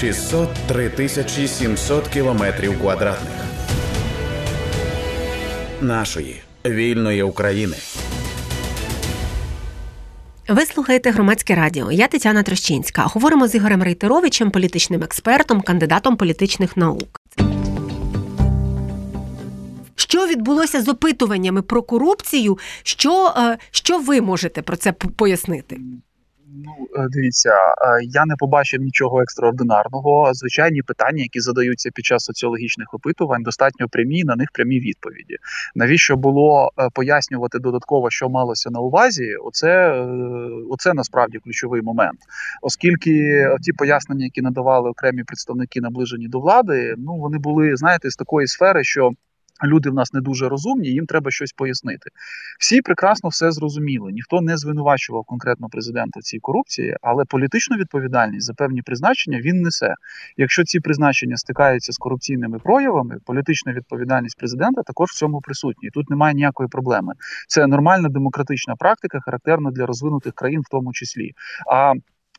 603 тисячі 700 кілометрів квадратних нашої вільної України. Ви слухаєте громадське радіо. Я Тетяна Трощинська. Говоримо з Ігорем Рейтеровичем, політичним експертом, кандидатом політичних наук. Що відбулося з опитуваннями про корупцію? Що, е, що ви можете про це пояснити? Ну, е, дивіться, е, я не побачив нічого екстраординарного. Звичайні питання, які задаються під час соціологічних опитувань, достатньо прямі. На них прямі відповіді. Навіщо було е, пояснювати додатково, що малося на увазі? Оце оце насправді ключовий момент, оскільки ті пояснення, які надавали окремі представники, наближені до влади, ну вони були знаєте з такої сфери, що Люди в нас не дуже розумні, їм треба щось пояснити. Всі прекрасно все зрозуміли. Ніхто не звинувачував конкретно президента в цій корупції, але політичну відповідальність за певні призначення він несе. Якщо ці призначення стикаються з корупційними проявами, політична відповідальність президента також в цьому присутня. Тут немає ніякої проблеми. Це нормальна демократична практика, характерна для розвинутих країн, в тому числі. А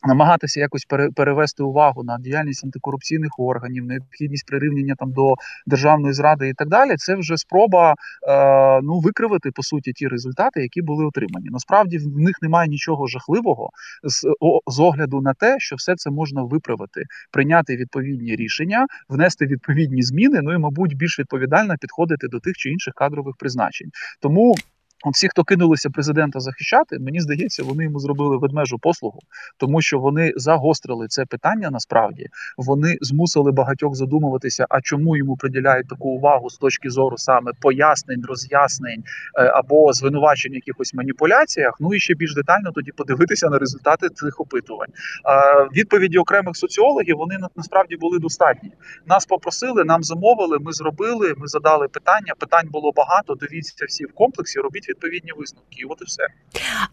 Намагатися якось перевести увагу на діяльність антикорупційних органів, необхідність прирівняння там до державної зради і так далі. Це вже спроба е, ну викривити по суті ті результати, які були отримані. Насправді в них немає нічого жахливого з, о, з огляду на те, що все це можна виправити, прийняти відповідні рішення, внести відповідні зміни. Ну і мабуть більш відповідально підходити до тих чи інших кадрових призначень. Тому. От всі, хто кинулися президента захищати, мені здається, вони йому зробили ведмежу послугу, тому що вони загострили це питання. Насправді вони змусили багатьох задумуватися, а чому йому приділяють таку увагу з точки зору саме пояснень, роз'яснень е, або звинувачень якихось маніпуляціях. Ну і ще більш детально тоді подивитися на результати цих опитувань. Відповіді окремих соціологів вони насправді були достатні. Нас попросили, нам замовили. Ми зробили. Ми задали питання. Питань було багато. Дивіться всі в комплексі. Робіть відповідні висновки. І От і все.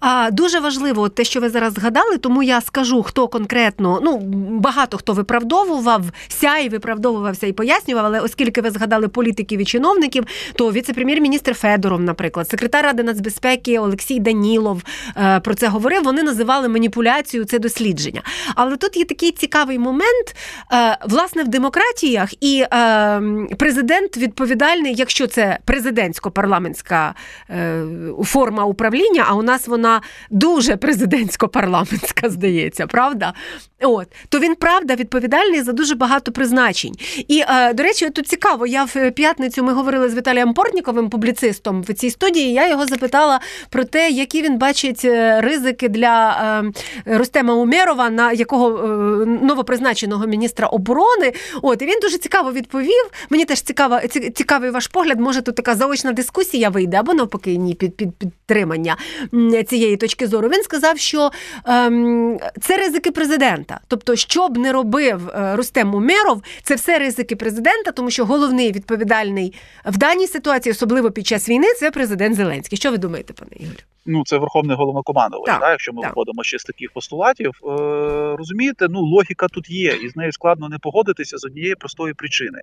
А дуже важливо те, що ви зараз згадали, тому я скажу, хто конкретно ну багато хто виправдовувався і виправдовувався і пояснював. Але оскільки ви згадали політиків і чиновників, то віце-прем'єр-міністр Федоров, наприклад, секретар ради нацбезпеки Олексій Данілов е, про це говорив. Вони називали маніпуляцію це дослідження. Але тут є такий цікавий момент, е, власне, в демократіях, і е, президент відповідальний, якщо це президентсько-парламентська форма управління, а у нас вона дуже президентсько-парламентська, здається, правда? От, То він правда відповідальний за дуже багато призначень. І, е, до речі, тут цікаво, я в п'ятницю ми говорили з Віталієм Портніковим, публіцистом в цій студії. Я його запитала про те, які він бачить е, ризики для е, Рустема Умєрова, на якого новопризначеного міністра оборони. От, І він дуже цікаво відповів. Мені теж цікаво, цікавий ваш погляд. Може, тут така заочна дискусія вийде, або навпаки, ні, під, під підтримання цієї точки зору. Він сказав, що ем, це ризики президента. Тобто, що б не робив е, Рустем Умеров, це все ризики президента, тому що головний відповідальний в даній ситуації, особливо під час війни, це президент Зеленський. Що ви думаєте, пане Ігорю? Ну це верховний головнокомандувач, так, якщо ми так. виходимо ще з таких постулатів, е, розумієте, ну логіка тут є, і з нею складно не погодитися з однієї простої причини.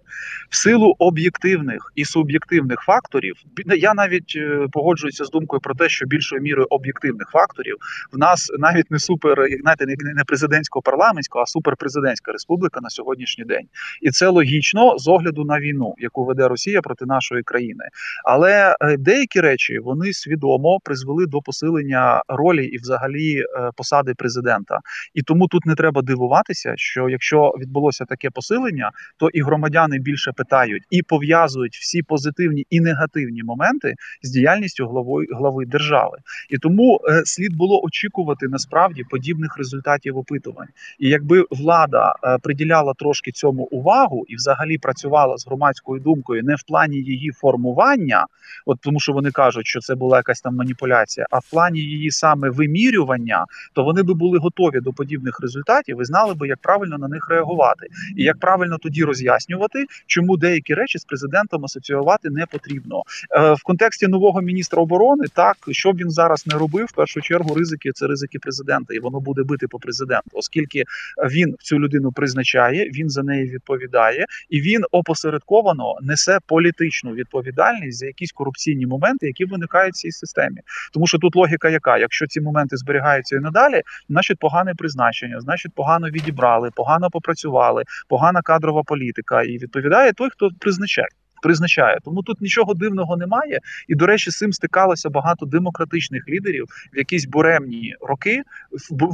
В силу об'єктивних і суб'єктивних факторів, я навіть е, погоджуюся з думкою про те, що більшою мірою об'єктивних факторів в нас навіть не супер, знаєте, не президентсько парламентського а суперпрезидентська республіка на сьогоднішній день. І це логічно з огляду на війну, яку веде Росія проти нашої країни. Але е, деякі речі вони свідомо призвели до посилення ролі і, взагалі, е, посади президента. І тому тут не треба дивуватися, що якщо відбулося таке посилення, то і громадяни більше питають і пов'язують всі позитивні і негативні моменти з діяльністю глави глави держави. І тому е, слід було очікувати насправді подібних результатів опитувань. І якби влада е, приділяла трошки цьому увагу і, взагалі, працювала з громадською думкою не в плані її формування, от тому, що вони кажуть, що це була якась там маніпуляція а в плані її саме вимірювання, то вони би були готові до подібних результатів і знали би, як правильно на них реагувати, і як правильно тоді роз'яснювати, чому деякі речі з президентом асоціювати не потрібно. Е, в контексті нового міністра оборони. Так що б він зараз не робив, в першу чергу ризики це ризики президента, і воно буде бити по президенту, оскільки він цю людину призначає, він за неї відповідає, і він опосередковано несе політичну відповідальність за якісь корупційні моменти, які виникають в цій системі, тому що що тут логіка, яка? Якщо ці моменти зберігаються і надалі, значить погане призначення, значить погано відібрали, погано попрацювали, погана кадрова політика, і відповідає той, хто призначає призначає. Тому тут нічого дивного немає. І, до речі, з цим стикалося багато демократичних лідерів в якісь буремні роки,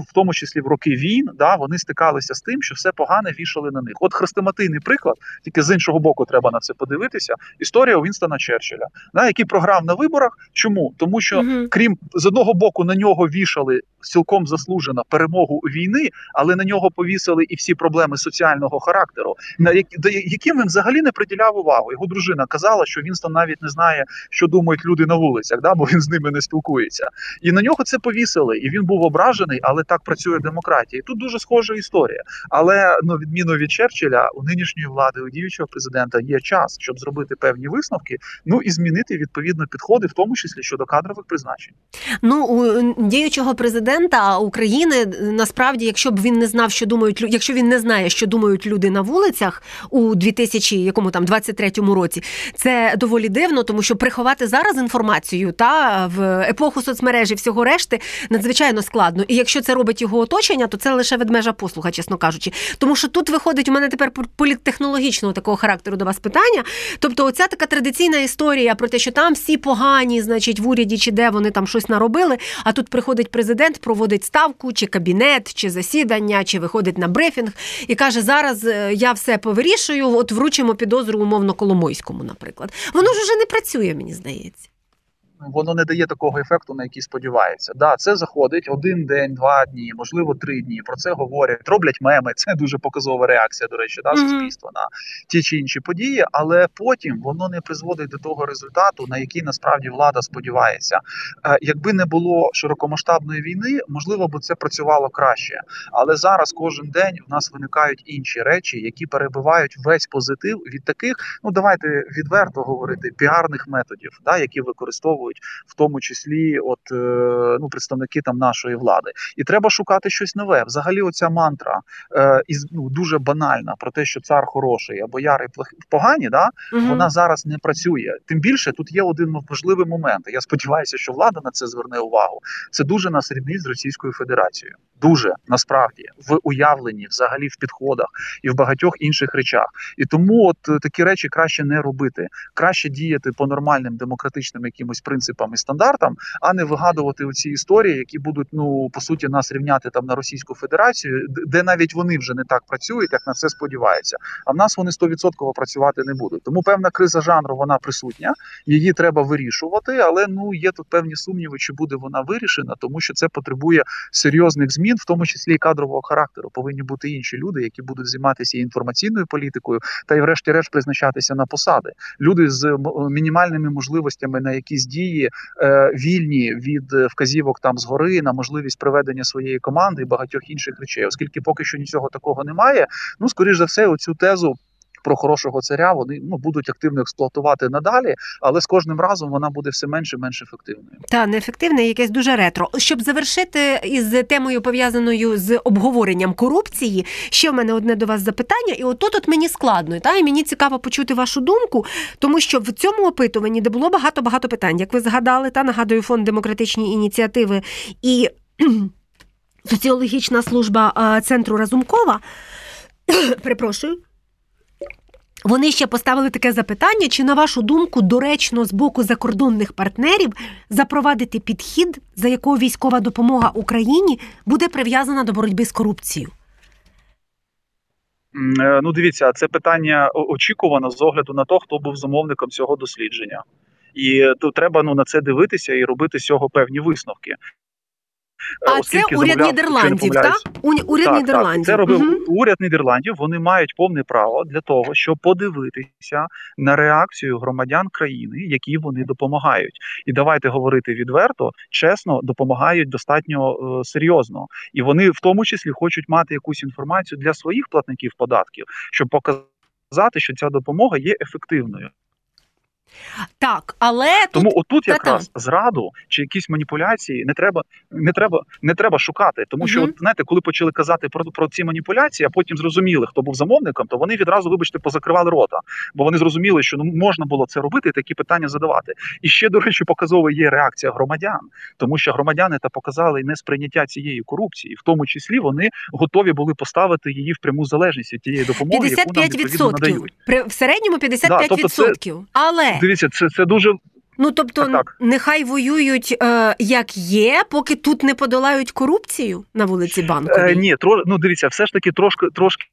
в тому числі в роки війн. Да, Вони стикалися з тим, що все погане вішали на них. От хрестоматийний приклад, тільки з іншого боку, треба на це подивитися. Історія Вінстона Черчилля, да, який програв на виборах. Чому? Тому що, угу. крім з одного боку, на нього вішали цілком заслужено перемогу війни, але на нього повісили і всі проблеми соціального характеру, на які, яким він взагалі не приділяв увагу. Його дружина казала, що Вінстон навіть не знає, що думають люди на вулицях, да, бо він з ними не спілкується. І на нього це повісили, і він був ображений, але так працює демократія. І Тут дуже схожа історія. Але ну, відміну від Черчилля, у нинішньої влади, у діючого президента є час, щоб зробити певні висновки, ну і змінити відповідно підходи, в тому числі щодо кадрових призначень. Ну у діючого президента України насправді, якщо б він не знав, що думають якщо він не знає, що думають люди на вулицях у 2000, якому там 23-му році році. Це доволі дивно, тому що приховати зараз інформацію та в епоху соцмережі всього решти надзвичайно складно. І якщо це робить його оточення, то це лише ведмежа послуга, чесно кажучи. Тому що тут виходить у мене тепер політтехнологічного такого характеру до вас питання. Тобто, оця така традиційна історія про те, що там всі погані, значить, в уряді чи де вони там щось наробили. А тут приходить президент, проводить ставку, чи кабінет, чи засідання, чи виходить на брифінг і каже: зараз е, я все повирішую, от вручимо підозру умовно Коломойську. Коломойському, наприклад. Воно ж уже не працює, мені здається воно не дає такого ефекту, на який сподівається. Да, це заходить один день, два дні, можливо, три дні. Про це говорять, роблять меми. Це дуже показова реакція, до речі, да, суспільства на ті чи інші події, але потім воно не призводить до того результату, на який насправді влада сподівається. Е, якби не було широкомасштабної війни, можливо, б це працювало краще. Але зараз кожен день в нас виникають інші речі, які перебивають весь позитив від таких, ну давайте відверто говорити, піарних методів, да, які використовують використовують, в тому числі, от е, ну представники там нашої влади, і треба шукати щось нове. Взагалі, оця мантра е, із ну дуже банальна про те, що цар хороший, а бояри погані, да угу. вона зараз не працює. Тим більше тут є один важливий момент. Я сподіваюся, що влада на це зверне увагу. Це дуже нас ріднить з Російською Федерацією. Дуже насправді в уявленні, взагалі в підходах і в багатьох інших речах. І тому от такі речі краще не робити, краще діяти по нормальним демократичним якимось принципам принципам і стандартам, а не вигадувати оці історії, які будуть ну по суті нас рівняти там на Російську Федерацію, де навіть вони вже не так працюють, як на це сподіваються. А в нас вони 100% працювати не будуть. Тому певна криза жанру вона присутня, її треба вирішувати. Але ну є тут певні сумніви, чи буде вона вирішена, тому що це потребує серйозних змін, в тому числі і кадрового характеру. Повинні бути інші люди, які будуть займатися інформаційною політикою, та й, врешті-решт, призначатися на посади. Люди з мінімальними можливостями на якісь дії дії е, вільні від е, вказівок там згори на можливість проведення своєї команди і багатьох інших речей, оскільки поки що нічого такого немає. Ну скоріш за все, оцю тезу. Про хорошого царя вони ну будуть активно експлуатувати надалі, але з кожним разом вона буде все менше і менш ефективною. Та неефективне, якесь дуже ретро. Щоб завершити із темою пов'язаною з обговоренням корупції, ще в мене одне до вас запитання, і отут от мені складно, та і мені цікаво почути вашу думку, тому що в цьому опитуванні, де було багато багато питань, як ви згадали, та нагадую фонд демократичні ініціативи і соціологічна служба центру Разумкова. Перепрошую. Вони ще поставили таке запитання: чи, на вашу думку, доречно з боку закордонних партнерів запровадити підхід, за якого військова допомога Україні буде прив'язана до боротьби з корупцією? Е, ну, дивіться, це питання очікувано з огляду на те, хто був замовником цього дослідження, і тут треба ну на це дивитися і робити з цього певні висновки. А це уряд Нідерландів, так? Уряд так, Нідерландів. Так, Це робив угу. уряд Нідерландів. Вони мають повне право для того, щоб подивитися на реакцію громадян країни, які вони допомагають. І давайте говорити відверто, чесно, допомагають достатньо е, серйозно, і вони в тому числі хочуть мати якусь інформацію для своїх платників податків, щоб показати, що ця допомога є ефективною. Так, але Тому тут отут Та-та. якраз зраду чи якісь маніпуляції не треба, не треба, не треба шукати. Тому що, Мгм. от, знаєте, коли почали казати про, про ці маніпуляції, а потім зрозуміли, хто був замовником, то вони відразу, вибачте, позакривали рота, бо вони зрозуміли, що ну можна було це робити, і такі питання задавати. І ще, до речі, показова є реакція громадян, тому що громадяни та показали несприйняття цієї корупції, в тому числі вони готові були поставити її в пряму залежність від тієї допомоги, яку нам 55%. надають. При в середньому 55%. Да, Але Дивіться, це це дуже ну тобто Так, так. нехай воюють е, як є, поки тут не подолають корупцію на вулиці Банковій. Е, ні, тро, ну дивіться, все ж таки трошки трошки.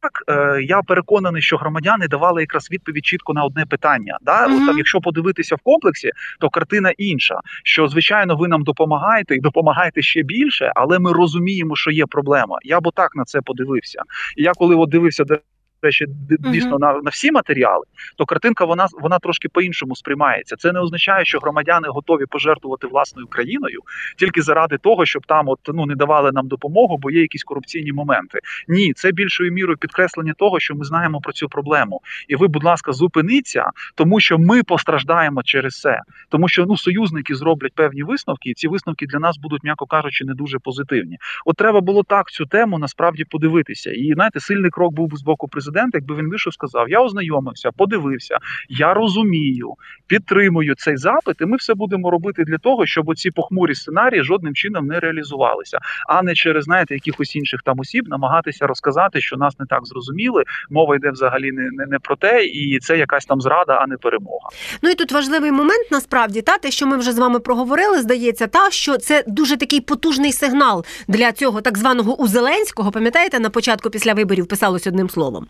Так, е, я переконаний, що громадяни давали якраз відповідь чітко на одне питання. Да? Мгм. От там, якщо подивитися в комплексі, то картина інша. Що звичайно, ви нам допомагаєте і допомагаєте ще більше, але ми розуміємо, що є проблема. Я б отак на це подивився. І я коли от дивився до д- Мгм. дійсно на, на всі матеріали, то картинка вона вона трошки по-іншому сприймається. Це не означає, що громадяни готові пожертвувати власною країною тільки заради того, щоб там от ну не давали нам допомогу, бо є якісь корупційні моменти. Ні, це більшою мірою підкреслення того, що ми знаємо про цю проблему. І ви, будь ласка, зупиніться, тому що ми постраждаємо через це. Тому що ну союзники зроблять певні висновки, і ці висновки для нас будуть, м'яко кажучи, не дуже позитивні. От треба було так цю тему насправді подивитися. І знаєте, сильний крок був з боку президента, якби він вийшов, сказав: Я ознайомився, подивився, я розумію, підтримую цей запит, і ми все будемо робити для того, щоб оці похмурі сценарії жодним чином не реалізувалися, а не через знаєте якихось інших там осіб намагатися розказати, що нас не так зрозуміли. Мова йде взагалі не, не, не про те, і це якась там зрада, а не перемога. Ну і тут важливий момент насправді та те, що ми вже з вами проговорили, здається, та що це дуже такий потужний сигнал для цього так званого Узеленського. Пам'ятаєте, на початку після виборів писалось одним словом.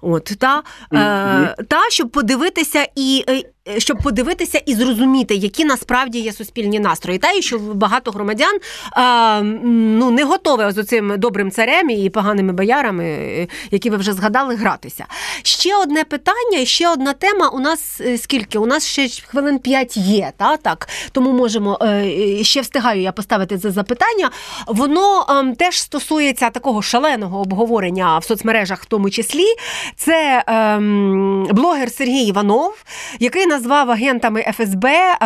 От та, е, та щоб подивитися і. Е, Щоб подивитися і зрозуміти, які насправді є суспільні настрої, та і що багато громадян м, ну не готові з цим добрим царем і поганими боярами, е, які ви вже згадали, гратися. Ще одне питання, ще одна тема. У нас е, скільки? У нас ще хвилин 5 є, та так тому можемо ще встигаю я поставити це запитання. Воно ем, теж стосується такого шаленого обговорення в соцмережах, в тому числі. Це ем, блогер Сергій Іванов, який назвав агентами ФСБ.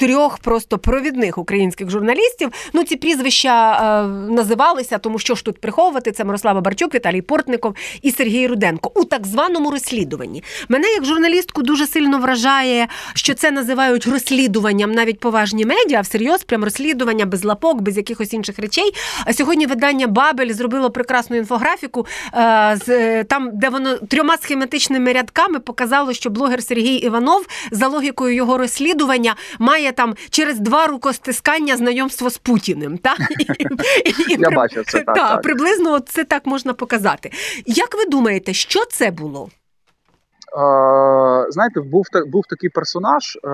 Трьох просто провідних українських журналістів. Ну, ці прізвища е, називалися, тому що ж тут приховувати. Це Мирослава Барчук, Віталій Портников і Сергій Руденко у так званому розслідуванні. Мене як журналістку дуже сильно вражає, що це називають розслідуванням навіть поважні медіа, всерйоз, прям розслідування без лапок, без якихось інших речей. А сьогодні видання Бабель зробило прекрасну інфографіку, е, з, е, там, де воно трьома схематичними рядками показало, що блогер Сергій Іванов за логікою його розслідування має там через два рукостискання знайомство з Путіним. Та? І, і, і, Я бачив це так. та, так. приблизно це так можна показати. Як ви думаєте, що це було? Е, знаєте, був був такий персонаж, е,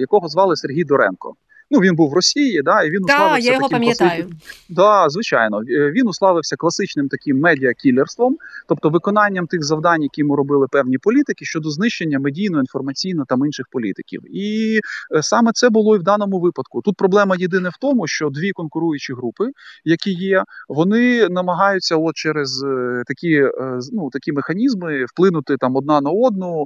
якого звали Сергій Доренко. Ну він був в Росії, да, і він Так, уславився я його таким пам'ятаю. Да, звичайно, Е, він уславився класичним таким медіакілерством, тобто виконанням тих завдань, які йому робили певні політики щодо знищення медійно, інформаційно та інших політиків. І е, саме це було і в даному випадку. Тут проблема єдине в тому, що дві конкуруючі групи, які є, вони намагаються, от через е, такі, ну, такі механізми вплинути там одна на одну,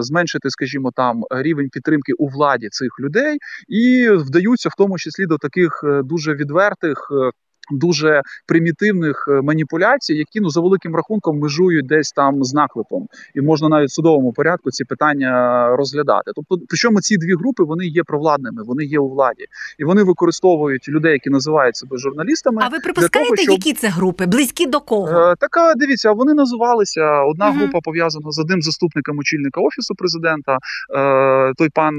зменшити, скажімо, там рівень підтримки у владі цих людей і вдаються в тому числі до таких е, дуже відвертих. Дуже примітивних е, маніпуляцій, які ну за великим рахунком межують десь там з наклепом, і можна навіть в судовому порядку ці питання розглядати. Тобто, причому ці дві групи вони є провладними, вони є у владі, і вони використовують людей, які називають себе журналістами. А ви припускаєте, щоб- які це групи? Близькі до кого? Е, така дивіться, вони називалися. Одна Мгм. група пов'язана з одним заступником очільника офісу президента, е, той пан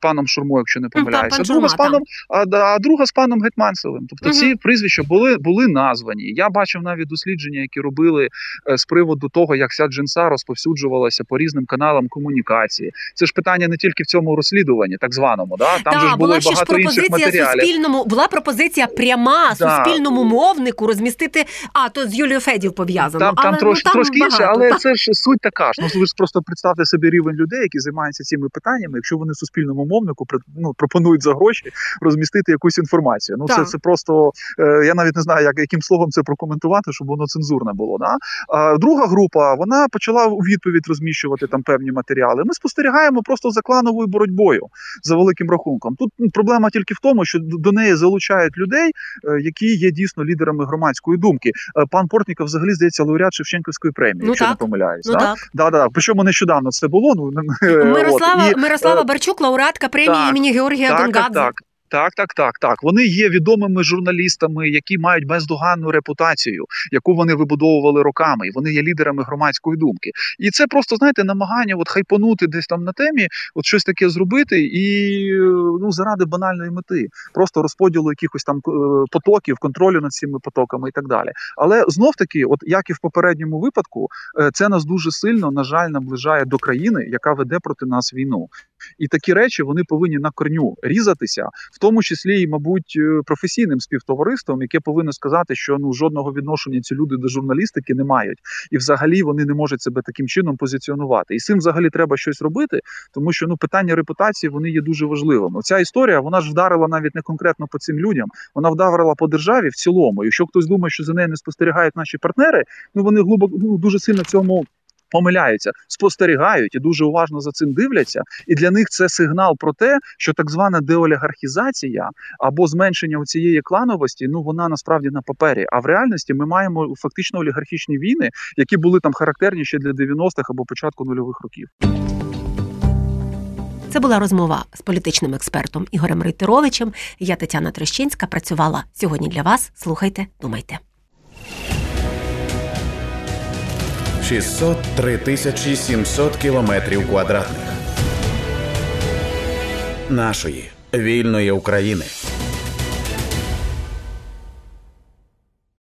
паном Шурмо, якщо не помиляюся. Друга з паном, а, а друга з паном Гетманцевим. Тобто Мгм. ці прізвища були, були названі. Я бачив навіть дослідження, які робили е, з приводу того, як ця джинса розповсюджувалася по різним каналам комунікації. Це ж питання не тільки в цьому розслідуванні, так званому. Да? Там Та, же ж було ще ж багато інших пропозиція матеріалів. суспільному, була пропозиція пряма Да. суспільному мовнику розмістити. А то з Юлією Федів пов'язано. Там, там але, трошки, ну, там трошки інше, але та. це ж суть така ж. Ну ви ж просто представте собі рівень людей, які займаються цими питаннями. Якщо вони суспільному мовнику ну, пропонують за гроші розмістити якусь інформацію. Ну це, це просто е, я навіть не знаю, як яким словом це прокоментувати, щоб воно цензурне було. Да? А, друга група вона почала у відповідь розміщувати там певні матеріали. Ми спостерігаємо просто за клановою боротьбою за великим рахунком. Тут проблема тільки в тому, що до неї залучають людей, е, які є дійсно лідерами громадської думки. Е, Пан Портніков взагалі здається лауреат Шевченківської премії, Ну якщо так. не помиляюсь. Ну да? так. Да, да. Причому нещодавно це було. Ну Мирослава. І, Мирослава е, Барчук, лауреатка премії так, імені Георгія так, Донгадзе. так, так. Так, так, так, так. Вони є відомими журналістами, які мають бездоганну репутацію, яку вони вибудовували роками, і вони є лідерами громадської думки. І це просто знаєте намагання от хайпонути десь там на темі, от щось таке зробити, і ну заради банальної мети, просто розподілу якихось там е, потоків, контролю над цими потоками і так далі. Але знов таки, от як і в попередньому випадку, е, це нас дуже сильно, на жаль, наближає до країни, яка веде проти нас війну. І такі речі вони повинні на корню різатися, тому числі і, мабуть, е, професійним співтовариством, яке повинно сказати, що ну жодного відношення ці люди до журналістики не мають, і взагалі вони не можуть себе таким чином позиціонувати. І цим взагалі треба щось робити, тому що ну питання репутації вони є дуже важливими. Ця історія вона ж вдарила навіть не конкретно по цим людям, вона вдарила по державі в цілому. Якщо хтось думає, що за нею не спостерігають наші партнери, ну вони глибоко ну, дуже сильно цьому. Помиляються, спостерігають і дуже уважно за цим дивляться, і для них це сигнал про те, що так звана деолігархізація або зменшення цієї клановості, ну вона насправді на папері. А в реальності ми маємо фактично олігархічні війни, які були там характерні ще для 90-х або початку нульових років. Це була розмова з політичним експертом Ігорем Рейтеровичем. Я Тетяна Трещинська працювала сьогодні для вас. Слухайте, думайте. 603 тисячі 700 кілометрів квадратних нашої вільної України.